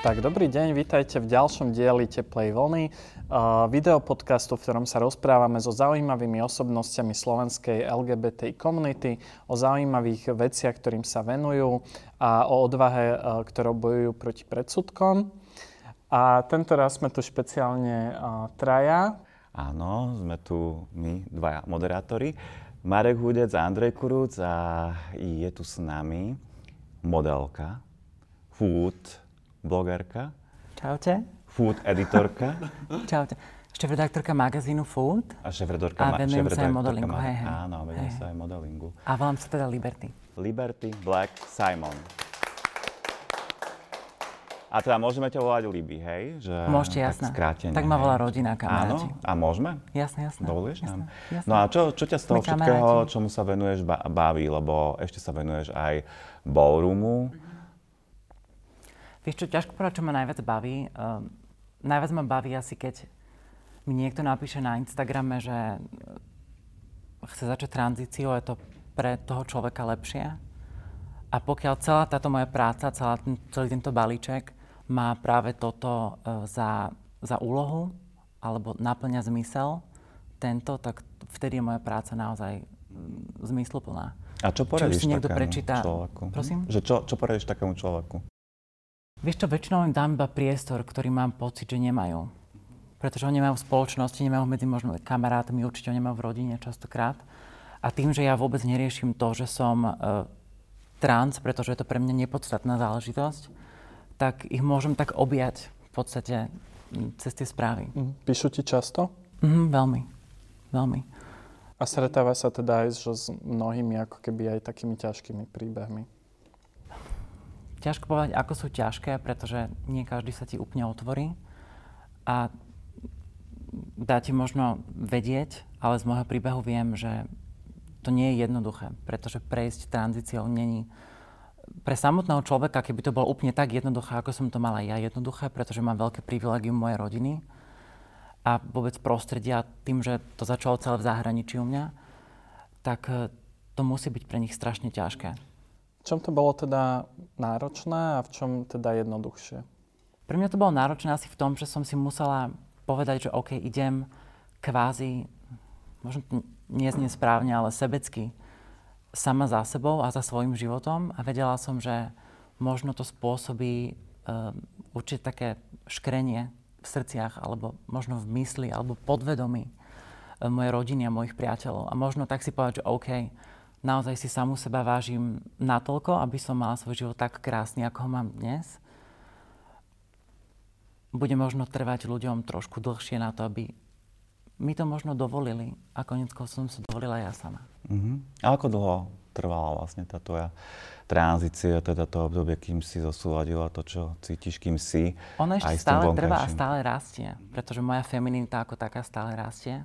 Tak dobrý deň, vítajte v ďalšom dieli Teplej vlny, uh, videopodcastu, v ktorom sa rozprávame so zaujímavými osobnostiami slovenskej LGBT komunity, o zaujímavých veciach, ktorým sa venujú a o odvahe, uh, ktorou bojujú proti predsudkom. A tento raz sme tu špeciálne uh, traja. Áno, sme tu my, dvaja moderátori. Marek Hudec a Andrej Kurúc a je tu s nami modelka, food, blogerka. Čaute. Food editorka. Čaute. Šéf-redaktorka magazínu Food. A šéf-redaktorka A venujem sa aj modelingu, ma- hej, hej. Áno, venujem sa aj modelingu. A volám sa teda Liberty. Liberty Black Simon. A teda môžeme ťa volať Liby, hej? Že, Môžete, tak jasné. skrátene, Tak ma volá rodina, kamaráti. Áno? A môžeme? Jasné, jasné. Dovolíš nám? Jasné. No a čo, čo ťa z toho Sme všetkého, kamaráti. čomu sa venuješ, ba- baví? Lebo ešte sa venuješ aj ballroomu. Vieš čo, ťažko povedať, čo ma najviac baví. Um, najviac ma baví asi, keď mi niekto napíše na Instagrame, že eh, chce začať tranzíciu, je to pre toho človeka lepšie. A pokiaľ celá táto moja práca, celá ten, celý tento balíček má práve toto eh, za, za úlohu, alebo naplňa zmysel, tento, tak vtedy je moja práca naozaj mm, zmysluplná. A čo Či už poradíš si niekto takému prečíta- človeku? Prosím? Že čo, čo poradíš takému človeku? Vieš čo, väčšinou im dám iba priestor, ktorý mám pocit, že nemajú. Pretože ho nemajú v spoločnosti, nemajú medzi možno kamarátmi, určite ho nemajú v rodine častokrát. A tým, že ja vôbec neriešim to, že som e, trans, pretože je to pre mňa nepodstatná záležitosť, tak ich môžem tak objať v podstate cez tie správy. Mhm. Píšu ti často? Mhm, veľmi, veľmi. A stretáva sa teda aj že s mnohými ako keby aj takými ťažkými príbehmi. Ťažko povedať, ako sú ťažké, pretože nie každý sa ti úplne otvorí. A dá ti možno vedieť, ale z môjho príbehu viem, že to nie je jednoduché, pretože prejsť tranzíciou není pre samotného človeka, keby to bolo úplne tak jednoduché, ako som to mala ja jednoduché, pretože mám veľké privilegium mojej rodiny a vôbec prostredia tým, že to začalo celé v zahraničí u mňa, tak eh, to musí byť pre nich strašne ťažké. Čom to bolo teda náročné a v čom teda jednoduchšie? Pre mňa to bolo náročné asi v tom, že som si musela povedať, že OK, idem kvázi, možno to neznie správne, ale sebecky, sama za sebou a za svojim životom a vedela som, že možno to spôsobí um, určite také škrenie v srdciach alebo možno v mysli alebo podvedomí uh, mojej rodiny a mojich priateľov. A možno tak si povedať, že OK, naozaj si samú seba vážim natoľko, aby som mala svoj život tak krásny, ako ho mám dnes bude možno trvať ľuďom trošku dlhšie na to, aby mi to možno dovolili a konec som si dovolila ja sama. Uh-huh. A ako dlho trvala vlastne tá tvoja tranzícia, teda to obdobie, kým si zosúladila to, čo cítiš, kým si? Ono ešte stále trvá a stále rastie, pretože moja femininita ako taká stále rastie.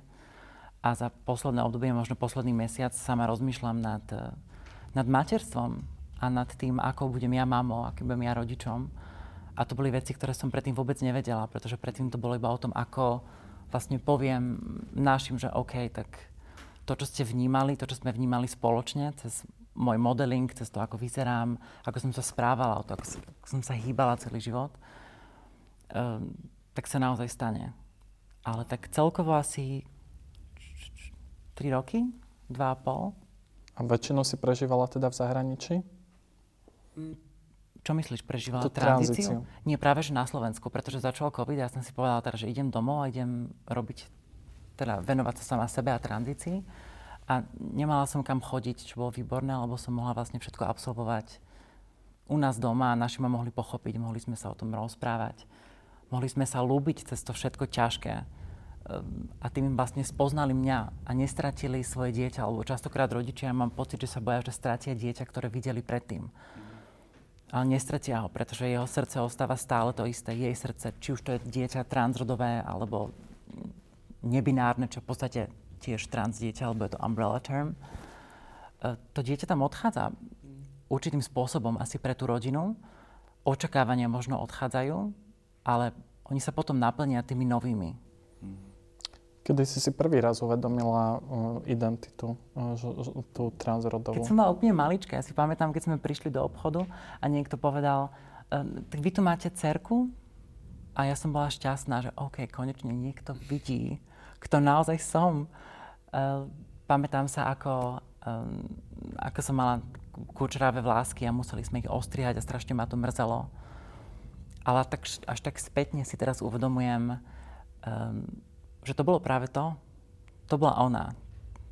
A za posledné obdobie, možno posledný mesiac, sama rozmýšľam nad, eh, nad materstvom a nad tým, ako budem ja mamou, akým budem ja rodičom. A to boli veci, ktoré som predtým vôbec nevedela, pretože predtým to bolo iba o tom, ako vlastne poviem našim, že OK, tak to, čo ste vnímali, to, čo sme vnímali spoločne, cez môj modeling, cez to, ako vyzerám, ako som sa správala, to, ako, som sa hýbala celý život, um, tak sa naozaj stane. Ale tak celkovo asi 3 roky, 2,5. A väčšinu si prežívala teda v zahraničí? Čo myslíš, prežívala Tú tranzíciu? tranzíciu. Nie, práve že na Slovensku, pretože začal COVID a ja som si povedala teda, že idem domov a idem robiť, teda venovať sa sama sebe a tranzícii. A nemala som kam chodiť, čo bolo výborné, lebo som mohla vlastne všetko absolvovať u nás doma a naši ma mohli pochopiť, mohli sme sa o tom rozprávať. Mohli sme sa lúbiť cez to všetko ťažké. Ehm, A tým vlastne spoznali mňa a nestratili svoje dieťa, lebo častokrát rodičia mám pocit, že sa boja, že stratia dieťa, ktoré videli predtým ale nestratia ho, pretože jeho srdce ostáva stále to isté. Jej srdce, či už to je dieťa transrodové, alebo nebinárne, čo v podstate tiež trans dieťa, alebo je to umbrella term. E, To dieťa tam odchádza určitým spôsobom asi pre tú rodinu. Očakávania možno odchádzajú, ale oni sa potom naplnia tými novými. Kedy si si prvý raz uvedomila uh, identitu, uh, že, že, tú transrodovú? Keď som bola úplne malička, ja si pamätám, keď sme prišli do obchodu a niekto povedal, tak vy tu máte cerku a ja som bola šťastná, že OK, konečne niekto vidí, kto naozaj som. Uh, pamätám sa, ako, um, ako som mala kučeravé vlásky a museli sme ich ostrihať a strašne ma to mrzelo. Ale tak, až tak spätne si teraz uvedomujem, um, že to bolo práve to. To bola ona.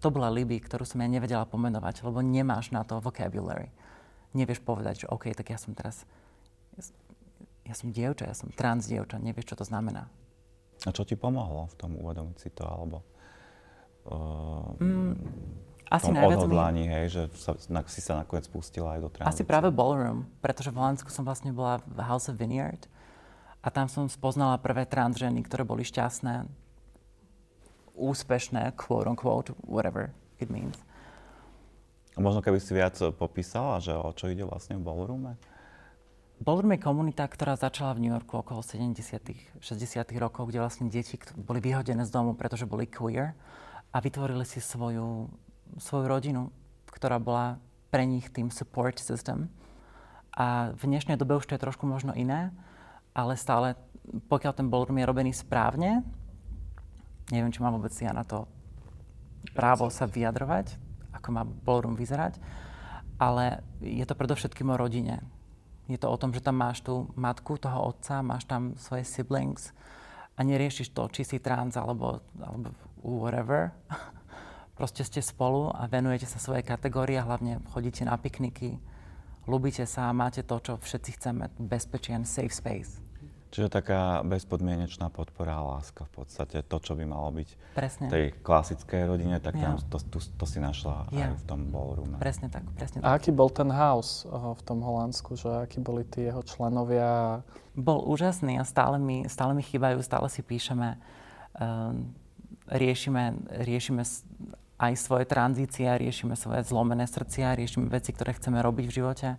To bola Libby, ktorú som ja nevedela pomenovať, lebo nemáš na to vocabulary. Nevieš povedať, že OK, tak ja som teraz... Ja, som dievča, ja som trans dievča, nevieš, čo to znamená. A čo ti pomohlo v tom uvedomiť si to, alebo uh, mm, asi tom odhodlaní, mi... hej, že sa, na, si sa nakoniec pustila aj do tranzície? Asi práve ballroom, pretože v Holandsku som vlastne bola v House of Vineyard a tam som spoznala prvé trans ženy, ktoré boli šťastné, úspešné, quote unquote, whatever it means. A možno keby si viac popísala, že o čo ide vlastne v ballroome? Ballroom je komunita, ktorá začala v New Yorku okolo 70 60 rokov, kde vlastne deti boli vyhodené z domu, pretože boli queer a vytvorili si svoju, svoju rodinu, ktorá bola pre nich tým support system. A v dnešnej dobe už to je trošku možno iné, ale stále, pokiaľ ten ballroom je robený správne, neviem, či má vôbec ja na to právo sa vyjadrovať, ako má ballroom vyzerať, ale je to predovšetkým o rodine. Je to o tom, že tam máš tú matku, toho otca, máš tam svoje siblings a neriešiš to, či si trans alebo, alebo whatever. Proste ste spolu a venujete sa svojej kategórii a hlavne chodíte na pikniky, ľubíte sa a máte to, čo všetci chceme, bezpečie and safe space. Čiže taká bezpodmienečná podpora a láska v podstate, to, čo by malo byť presne. v tej klasickej rodine, tak tam to, to, to si našla ja. aj v tom ballroome. Presne tak, presne tak. A aký bol ten house uh, v tom Holandsku, že akí boli tí jeho členovia? Bol úžasný a stále mi, stále mi chýbajú, stále si píšeme, um, riešime, riešime aj svoje tranzície, riešime svoje zlomené srdcia, riešime veci, ktoré chceme robiť v živote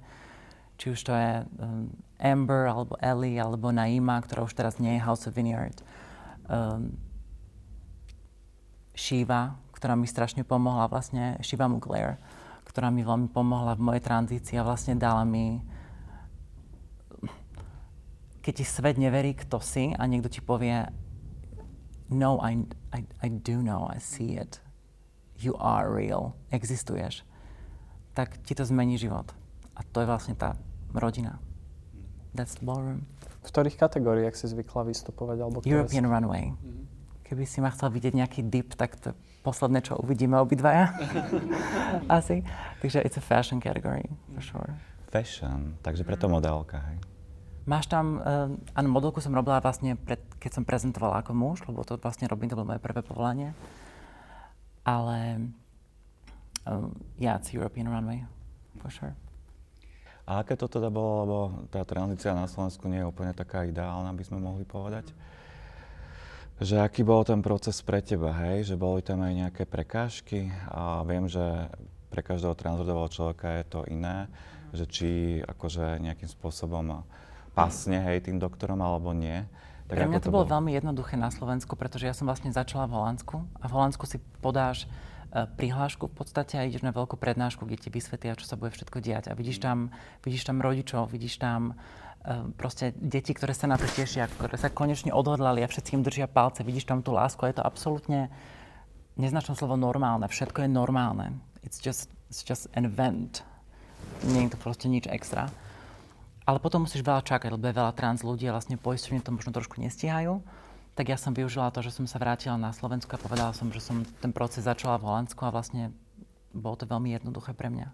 či už to je um, Amber, alebo Ellie, alebo Naima, ktorá už teraz nie je House of Vineyard. Um, Shiva, ktorá mi strašne pomohla, vlastne Shiva Mugler, ktorá mi veľmi pomohla v mojej tranzícii a vlastne dala mi keď ti svet neverí, kto si a niekto ti povie no, I, I, I do know, I see it. You are real. Existuješ. Tak ti to zmení život. A to je vlastne tá rodina. That's the ballroom. V ktorých kategóriách si zvykla vystupovať? Alebo European si... Runway. Keby si ma chcel vidieť nejaký dip, tak to posledné, čo uvidíme obidvaja. Asi. Takže it's a fashion category, for sure. Fashion, takže preto modelka, hej? Máš tam, uh, áno, modelku som robila vlastne, pred, keď som prezentovala ako muž, lebo to vlastne robím, to bolo moje prvé povolanie. Ale, um, yeah, it's European Runway, for sure. A aké to teda bolo, lebo tá tranzícia na Slovensku nie je úplne taká ideálna, by sme mohli povedať. Že aký bol ten proces pre teba, hej? Že boli tam aj nejaké prekážky a viem, že pre každého transrodového človeka je to iné, že či akože nejakým spôsobom pasne, hej, tým doktorom alebo nie. Tak Pre mňa to, to bolo veľmi jednoduché na Slovensku, pretože ja som vlastne začala v Holandsku a v Holandsku si podáš prihlášku v podstate a ideš na veľkú prednášku, kde ti vysvetlia, čo sa bude všetko diať. A vidíš tam, vidíš tam rodičov, vidíš tam uh, proste deti, ktoré sa na to tešia, ktoré sa konečne odhodlali a všetci im držia palce. Vidíš tam tú lásku a je to absolútne, neznačné slovo normálne, všetko je normálne. It's just, it's just an event. Nie je to proste nič extra. Ale potom musíš veľa čakať, lebo je veľa trans ľudí a vlastne poistenie to možno trošku nestíhajú tak ja som využila to, že som sa vrátila na Slovensku a povedala som, že som ten proces začala v Holandsku a vlastne bolo to veľmi jednoduché pre mňa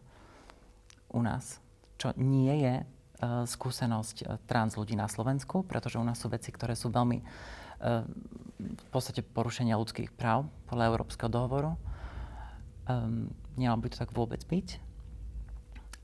u nás. Čo nie je uh, skúsenosť uh, trans ľudí na Slovensku, pretože u nás sú veci, ktoré sú veľmi uh, v podstate porušenia ľudských práv podľa Európskeho dohovoru. Um, nemalo by to tak vôbec byť.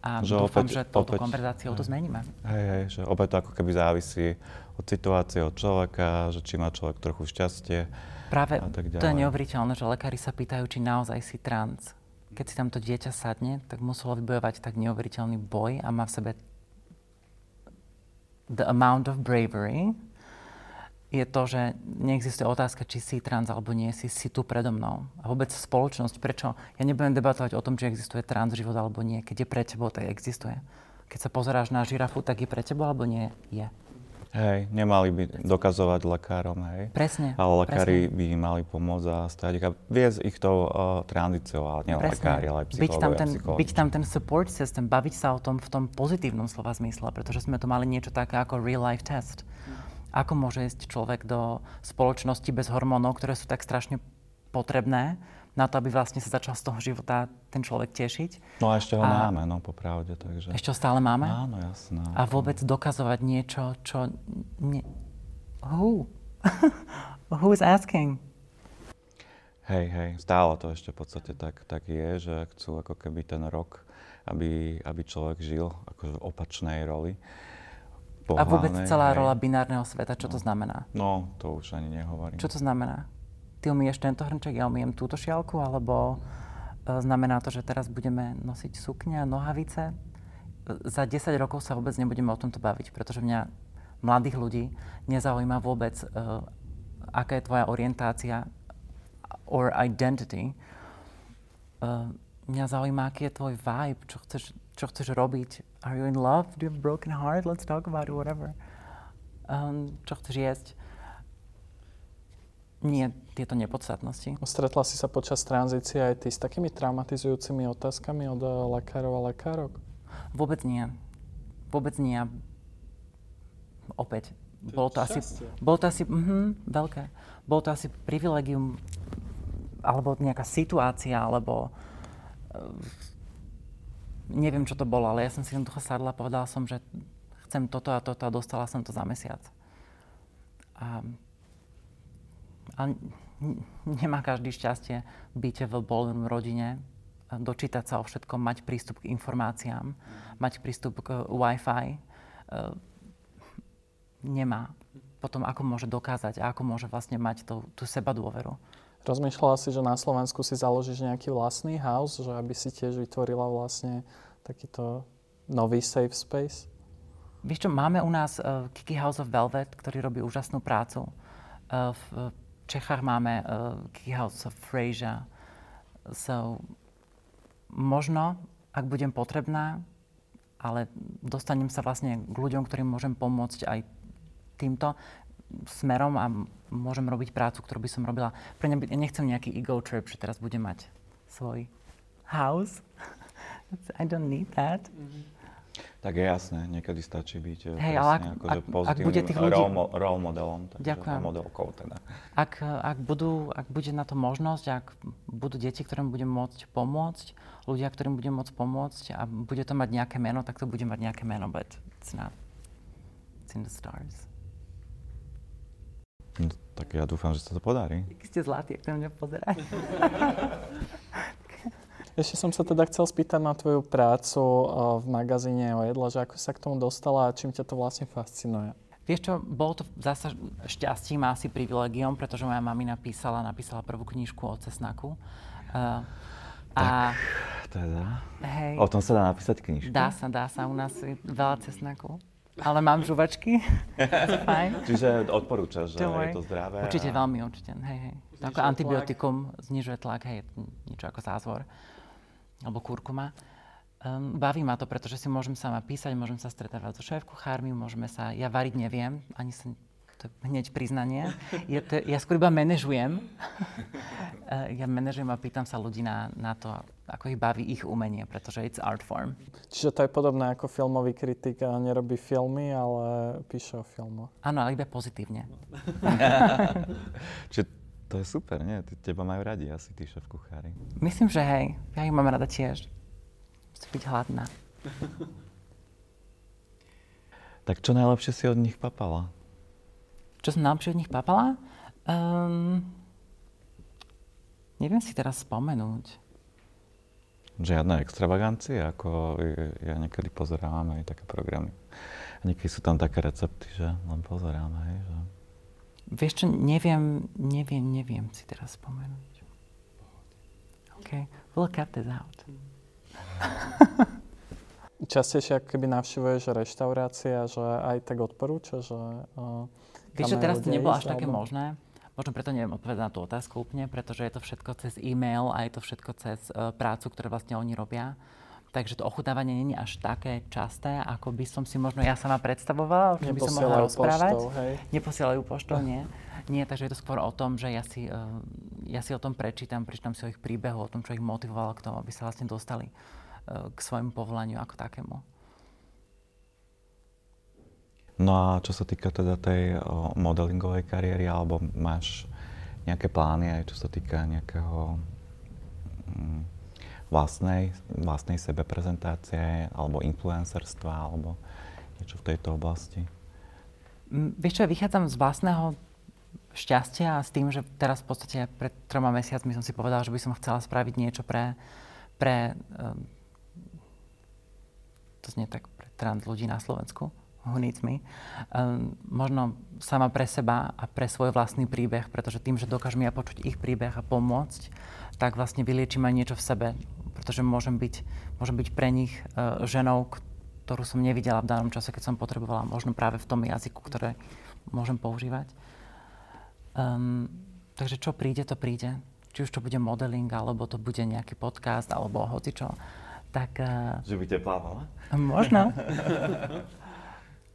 A že dúfam, opäť, že touto opäť, konverzáciou to zmeníme. Hej, hej, že opäť to ako keby závisí od situácie, od človeka, že či má človek trochu šťastie Práve a tak ďalej. to je neuveriteľné, že lekári sa pýtajú, či naozaj si trans. Keď si tam to dieťa sadne, tak muselo vybojovať tak neuveriteľný boj a má v sebe the amount of bravery, je to, že neexistuje otázka, či si trans alebo nie, si, si tu predo mnou. A vôbec spoločnosť, prečo? Ja nebudem debatovať o tom, či existuje trans život alebo nie. Keď je pre tebou, tak existuje. keď sa pozeráš na žirafu, tak je pre teba alebo nie je? Hej, nemali by dokazovať lekárom, hej. Presne. Ale lekári presne. by im mali pomôcť a stať a viesť ich tou uh, tranzíciou, ale nie lekári, ale aj byť tam, ten, byť tam ten support system, baviť sa o tom v tom pozitívnom slova zmysle, pretože sme tu mali niečo také ako real life test. Ako môže ísť človek do spoločnosti bez hormónov, ktoré sú tak strašne potrebné, na to, aby vlastne sa začal z toho života ten človek tešiť. No a ešte ho a... máme, no popravde, takže... Ešte ho stále máme? Áno, jasné. A vôbec dokazovať niečo, čo... Ne... Who? Who is asking? Hej, hej, stále to ešte v podstate tak, tak je, že chcú ako keby ten rok, aby, aby človek žil akože v opačnej roli. Pohľadnej, a vôbec celá hej. rola binárneho sveta, čo no. to znamená? No, to už ani nehovorím. Čo to znamená? ty umieš tento hrnček, ja umiem túto šialku, alebo e, znamená to, že teraz budeme nosiť sukňa, nohavice. E, za 10 rokov sa vôbec nebudeme o tomto baviť, pretože mňa, mladých ľudí, nezaujíma vôbec, e, aká je tvoja orientácia or identity. Uh, mňa zaujíma, aký je tvoj vibe, čo chceš, čo chceš robiť. Are you in love? Do you have a broken heart? Let's talk about it, whatever. Um, čo chceš jesť? nie tieto nepodstatnosti. Stretla si sa počas tranzície aj ty s takými traumatizujúcimi otázkami od eh, lekárov a lekárok? Vôbec nie. Vôbec nie. Opäť. To bolo to asi, bolo to asi mm, veľké. Bolo to asi privilegium alebo nejaká situácia, alebo uh, neviem, čo to bolo, ale ja som si jednoducho sadla povedala som, že chcem toto a toto a dostala som to za mesiac. A a nemá každý šťastie byť v ballroom rodine, dočítať sa o všetkom, mať prístup k informáciám, mať prístup k Wi-Fi. E, nemá. Potom ako môže dokázať a ako môže vlastne mať tú, tú seba dôveru. Rozmýšľala si, že na Slovensku si založíš nejaký vlastný house, že aby si tiež vytvorila vlastne takýto nový safe space? Vieš čo, máme u nás uh, Kiki House of Velvet, ktorý robí úžasnú prácu. Uh, v, Čechách máme uh, Key House of Frasier. So, možno, ak budem potrebná, ale dostanem sa vlastne k ľuďom, ktorým môžem pomôcť aj týmto smerom a môžem robiť prácu, ktorú by som robila. Pre mňa, ja nechcem nejaký ego trip, že teraz budem mať svoj house. I don't need that. Mm-hmm. Tak je jasné, niekedy stačí byť eh, Hej, ale ak, akože ak, ak bude tých ľudí... role, role modelom, Ďakujem. modelkou teda. Ak, ak, budú, ak bude na to možnosť, ak budú deti, ktorým budem môcť pomôcť, ľudia, ktorým budem môcť pomôcť a bude to mať nejaké meno, tak to bude mať nejaké meno, but it's not. It's in the stars. No, tak ja dúfam, že sa to podarí. Ste zlatí, ak to mňa pozerať. Ešte som sa teda chcel spýtať na tvoju prácu eh, v magazíne o jedle, že ako sa k tomu dostala a čím ťa to vlastne fascinuje. Vieš čo, bolo to zase šťastím a asi privilegiom, pretože moja mami napísala, napísala prvú knižku o cesnaku. Uh, a, teda, hej, o tom sa dá napísať knižku? Dá sa, dá sa. U nás je veľa cesnaku. Ale mám žuvačky. Fajn. Čiže odporúčaš, že je to zdravé? Určite, a... veľmi určite. Hej, hej. Ako antibiotikum znižuje tlak, hej, niečo ako zázvor alebo kurkuma. Um, baví ma to, pretože si môžem sama písať, môžem sa stretávať so šéf-kuchármi, môžeme sa, ja variť neviem, ani sa, to je hneď priznanie. Ja, to, ja skôr iba manažujem. ja manažujem a pýtam sa ľudí na, na to, ako ich baví ich umenie, pretože it's art form. Čiže to je podobné ako filmový kritik a nerobí filmy, ale píše o filmoch. Áno, ale iba pozitívne. Čiže to je super, nie? Teba majú radi asi tí šéf kuchári. Myslím, že hej. Ja ich mám rada tiež. Musí byť hladná. tak čo najlepšie si od nich papala? Čo som najlepšie od nich papala? Um, neviem si teraz spomenúť. Žiadne extravagancia, ako ja niekedy pozerám aj také programy. A niekedy sú tam také recepty, že len pozerám, hej, že Vieš čo, neviem, neviem, neviem si teraz spomenúť. OK, we'll cut this out. Častejšie ako keby navštívuješ reštaurácie a že aj tak odporúča, že... Uh, Vieš čo, teraz to nebolo až také alebo... možné. Možno preto neviem odpovedať na tú otázku úplne, pretože je to všetko cez e-mail a je to všetko cez uh, prácu, ktorú vlastne oni robia. Takže to ochutávanie nie je až také časté, ako by som si možno ja sama predstavovala, že by som mohla rozprávať. Poštou, hej. Neposielajú poštou, nie. Nie, takže je to skôr o tom, že ja si, uh, ja si o tom prečítam, prečítam si o ich príbehu, o tom, čo ich motivovalo k tomu, aby sa vlastne dostali uh, k svojmu povolaniu ako takému. No a čo sa týka teda tej modelingovej kariéry, alebo máš nejaké plány aj čo sa týka nejakého um, vlastnej, vlastnej sebeprezentácie alebo influencerstva alebo niečo v tejto oblasti? Mm, vieš čo, ja vychádzam z vlastného šťastia a s tým, že teraz v podstate pred troma mesiacmi som si povedala, že by som chcela spraviť niečo pre, pre um, to znie tak pre trans ľudí na Slovensku, me, um, možno sama pre seba a pre svoj vlastný príbeh, pretože tým, že dokážem ja počuť ich príbeh a pomôcť, tak vlastne vyliečím aj niečo v sebe, pretože môžem byť, môžem byť pre nich uh, ženou, ktorú som nevidela v danom čase, keď som potrebovala, možno práve v tom jazyku, ktoré môžem používať. Um, takže čo príde, to príde. Či už to bude modeling, alebo to bude nejaký podcast, alebo hocičo. Tak... Uh, že by plávala? Možno.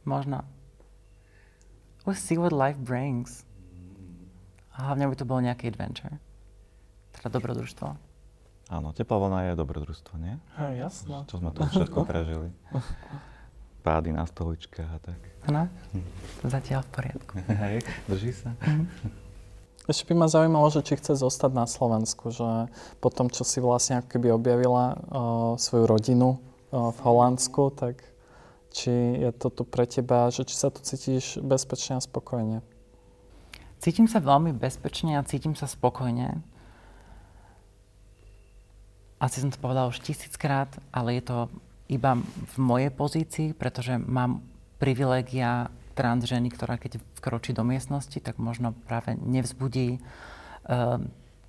možno. We'll see what life brings. A hlavne by to bol nejaký adventure. Teda dobrodružstvo. Áno, teplá vlna je dobrodružstvo, nie? Hej, jasno. Čo sme tu všetko prežili. Pády na stoličkách a tak. Áno, zatiaľ v poriadku. Hej, drží sa. Mhm. Ešte by ma zaujímalo, že či chce zostať na Slovensku, že po tom, čo si vlastne ako keby objavila uh, svoju rodinu uh, v Holandsku, tak či je to tu pre teba, že či sa tu cítiš bezpečne a spokojne? Cítim sa veľmi bezpečne a cítim sa spokojne asi som to povedala už tisíckrát, ale je to iba v mojej pozícii, pretože mám privilegia trans ženy, ktorá keď vkročí do miestnosti, tak možno práve nevzbudí uh,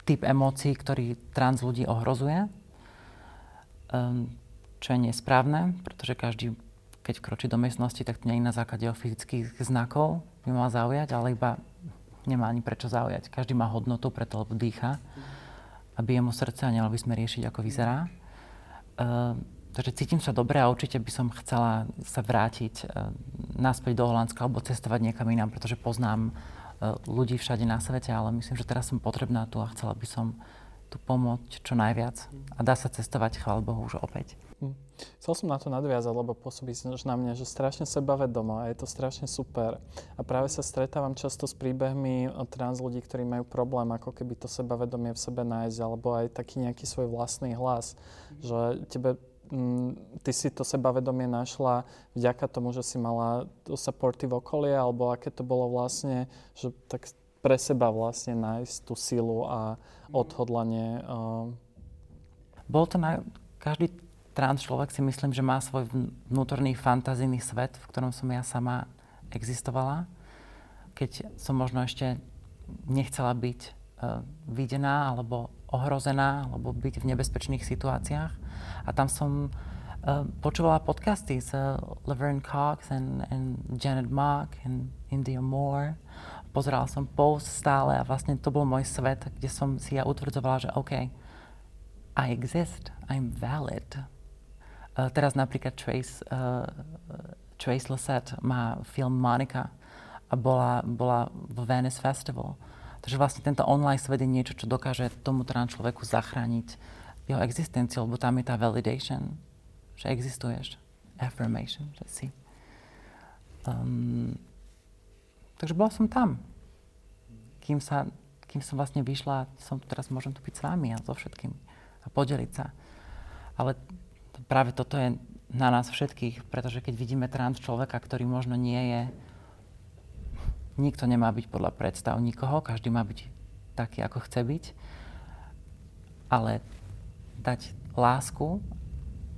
typ emócií, ktorý trans ľudí ohrozuje. Um, čo je nesprávne, pretože každý, keď vkročí do miestnosti, tak to nie je na základe fyzických znakov, by mal zaujať, ale iba nemá ani prečo zaujať. Každý má hodnotu, preto lebo dýcha. A bije mu srdce a nemali by sme riešiť, ako vyzerá. Uh, takže cítim sa dobre a určite by som chcela sa vrátiť uh, naspäť do Holandska alebo cestovať niekam inám, pretože poznám uh, ľudí všade na svete, ale myslím, že teraz som potrebná tu a chcela by som tu pomôcť čo najviac. A dá sa cestovať, chvála Bohu, už opäť. Hm. Chcel som na to nadviazať, lebo pôsobí na mňa, že strašne sebavedomo a je to strašne super. A práve sa stretávam často s príbehmi trans ľudí, ktorí majú problém, ako keby to sebavedomie v sebe nájsť, alebo aj taký nejaký svoj vlastný hlas. Mm. Že tebe mm, ty si to sebavedomie našla vďaka tomu, že si mala to supportive okolie, alebo aké to bolo vlastne, že tak pre seba vlastne nájsť tú silu a mhm. odhodlanie. Uh... Bol to na, každý trans človek si myslím, že má svoj vnútorný fantazijný svet, v ktorom som ja sama existovala. Keď som možno ešte nechcela byť uh, videná alebo ohrozená, alebo byť v nebezpečných situáciách. A tam som uh, počúvala podcasty s uh, Laverne Cox and, and Janet Mock and India Moore. Pozerala som post stále a vlastne to bol môj svet, kde som si ja utvrdzovala, že OK, I exist, I'm valid, Uh, teraz napríklad Trace, uh, Trace Lissette má film Monica a bola, bola v Venice Festival. Takže vlastne tento online svet je niečo, čo dokáže tomu trans človeku zachrániť jeho existenciu, lebo tam je tá validation, že existuješ, affirmation, že si. Um, takže bola som tam. Kým, sa, kým som vlastne vyšla, som teraz môžem tu byť s vami a so všetkými a podeliť sa. Ale práve toto je na nás všetkých, pretože keď vidíme trans človeka, ktorý možno nie je, nikto nemá byť podľa predstav nikoho, každý má byť taký, ako chce byť, ale dať lásku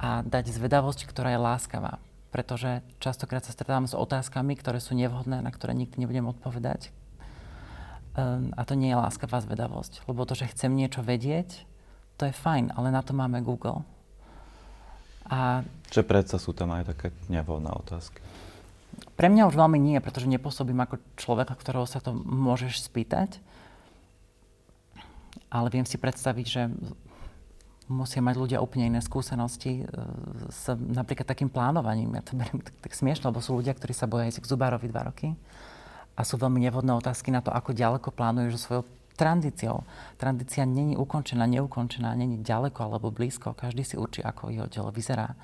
a dať zvedavosť, ktorá je láskavá. Pretože častokrát sa stretávam s otázkami, ktoré sú nevhodné, na ktoré nikdy nebudem odpovedať. Um, a to nie je láskavá zvedavosť. Lebo to, že chcem niečo vedieť, to je fajn, ale na to máme Google. A Čiže predsa sú tam aj také nevhodné otázky. Pre mňa už veľmi nie, pretože nepôsobím ako človeka, ktorého sa to môžeš spýtať. Ale viem si predstaviť, že musia mať ľudia úplne iné skúsenosti e, s napríklad takým plánovaním. Ja to beriem tak, tak smiešne, lebo sú ľudia, ktorí sa boja ísť k zubárovi dva roky a sú veľmi nevhodné otázky na to, ako ďaleko plánuješ so svojou tradíciou. Tradícia není ukončená, neukončená, není ďaleko alebo blízko. Každý si určí, ako jeho telo vyzerá.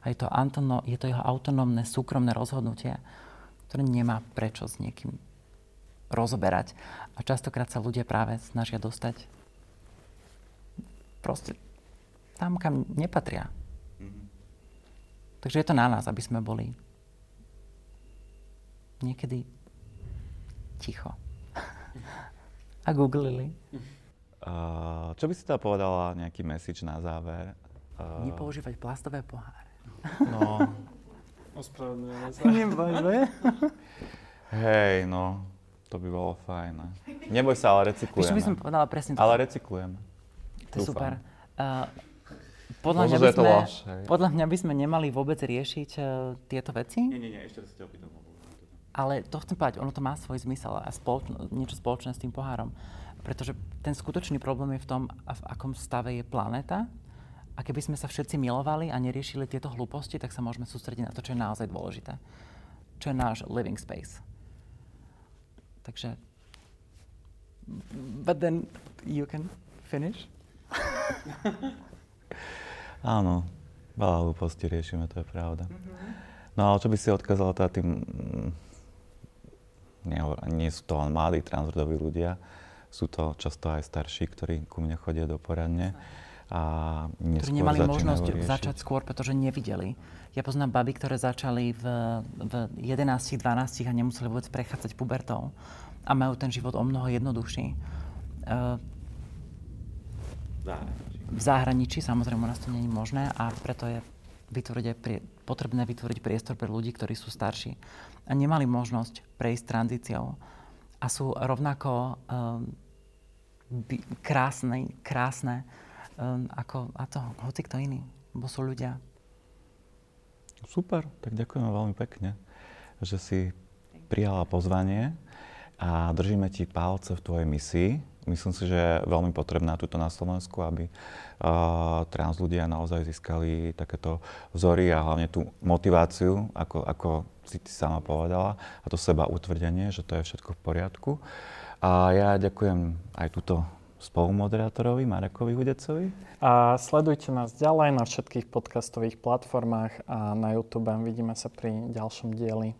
A je to, Antono, je to jeho autonómne, súkromné rozhodnutie, ktoré nemá prečo s niekým rozoberať. A častokrát sa ľudia práve snažia dostať proste tam, kam nepatria. Mm-hmm. Takže je to na nás, aby sme boli niekedy ticho. A googlili. Uh, čo by si teda povedala nejaký message na záver? Uh, Nepoužívať plastové poháre. No. Ospravedlňujem sa. Nebože. Hej, no. To by bolo fajn. Neboj sa, ale recyklujeme. Víš, by som povedala presne to. Ale recyklujeme. To je super. Uh, podľa, mňa by sme, lož, podľa mňa by sme nemali vôbec riešiť uh, tieto veci. Nie, nie, nie, ešte sa ťa opýtam. Ale to chcem povedať, ono to má svoj zmysel a spoločno, niečo spoločné s tým pohárom. Pretože ten skutočný problém je v tom, v akom stave je planéta. A keby sme sa všetci milovali a neriešili tieto hlúposti, tak sa môžeme sústrediť na to, čo je naozaj dôležité. Čo je náš living space. Takže... But then you can finish. Áno, veľa hlúpostí riešime, to je pravda. Mm-hmm. No ale čo by si odkázala teda tým nie, nie sú to len mladí transrodoví ľudia, sú to často aj starší, ktorí ku mne chodia do poradne. A ktorí nemali možnosť riešiť. začať skôr, pretože nevideli. Ja poznám baby, ktoré začali v, v 11, 12 a nemuseli vôbec prechádzať pubertou a majú ten život o mnoho jednoduchší. Uh, v zahraničí, samozrejme, u nás to je možné a preto je vytvoriť aj prie, potrebné vytvoriť priestor pre ľudí, ktorí sú starší a nemali možnosť prejsť tranzíciou a sú rovnako um, by, krásne, krásne um, ako a to, hoci kto iný, bo sú ľudia. Super, tak ďakujem veľmi pekne, že si prijala pozvanie a držíme ti palce v tvojej misii myslím si, že je veľmi potrebná tuto na Slovensku, aby uh, trans ľudia naozaj získali takéto vzory a hlavne tú motiváciu, ako, ako si ty sama povedala, a to seba utvrdenie, že to je všetko v poriadku. A ja ďakujem aj túto spolumoderátorovi Marekovi Hudecovi. A sledujte nás ďalej na všetkých podcastových platformách a na YouTube. Vidíme sa pri ďalšom dieli.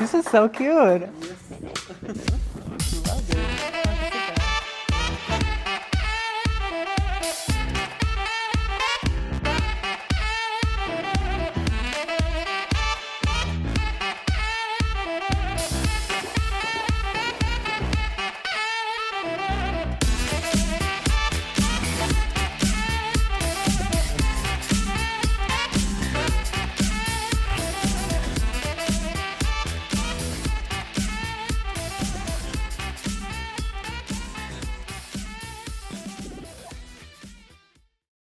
This is so cute.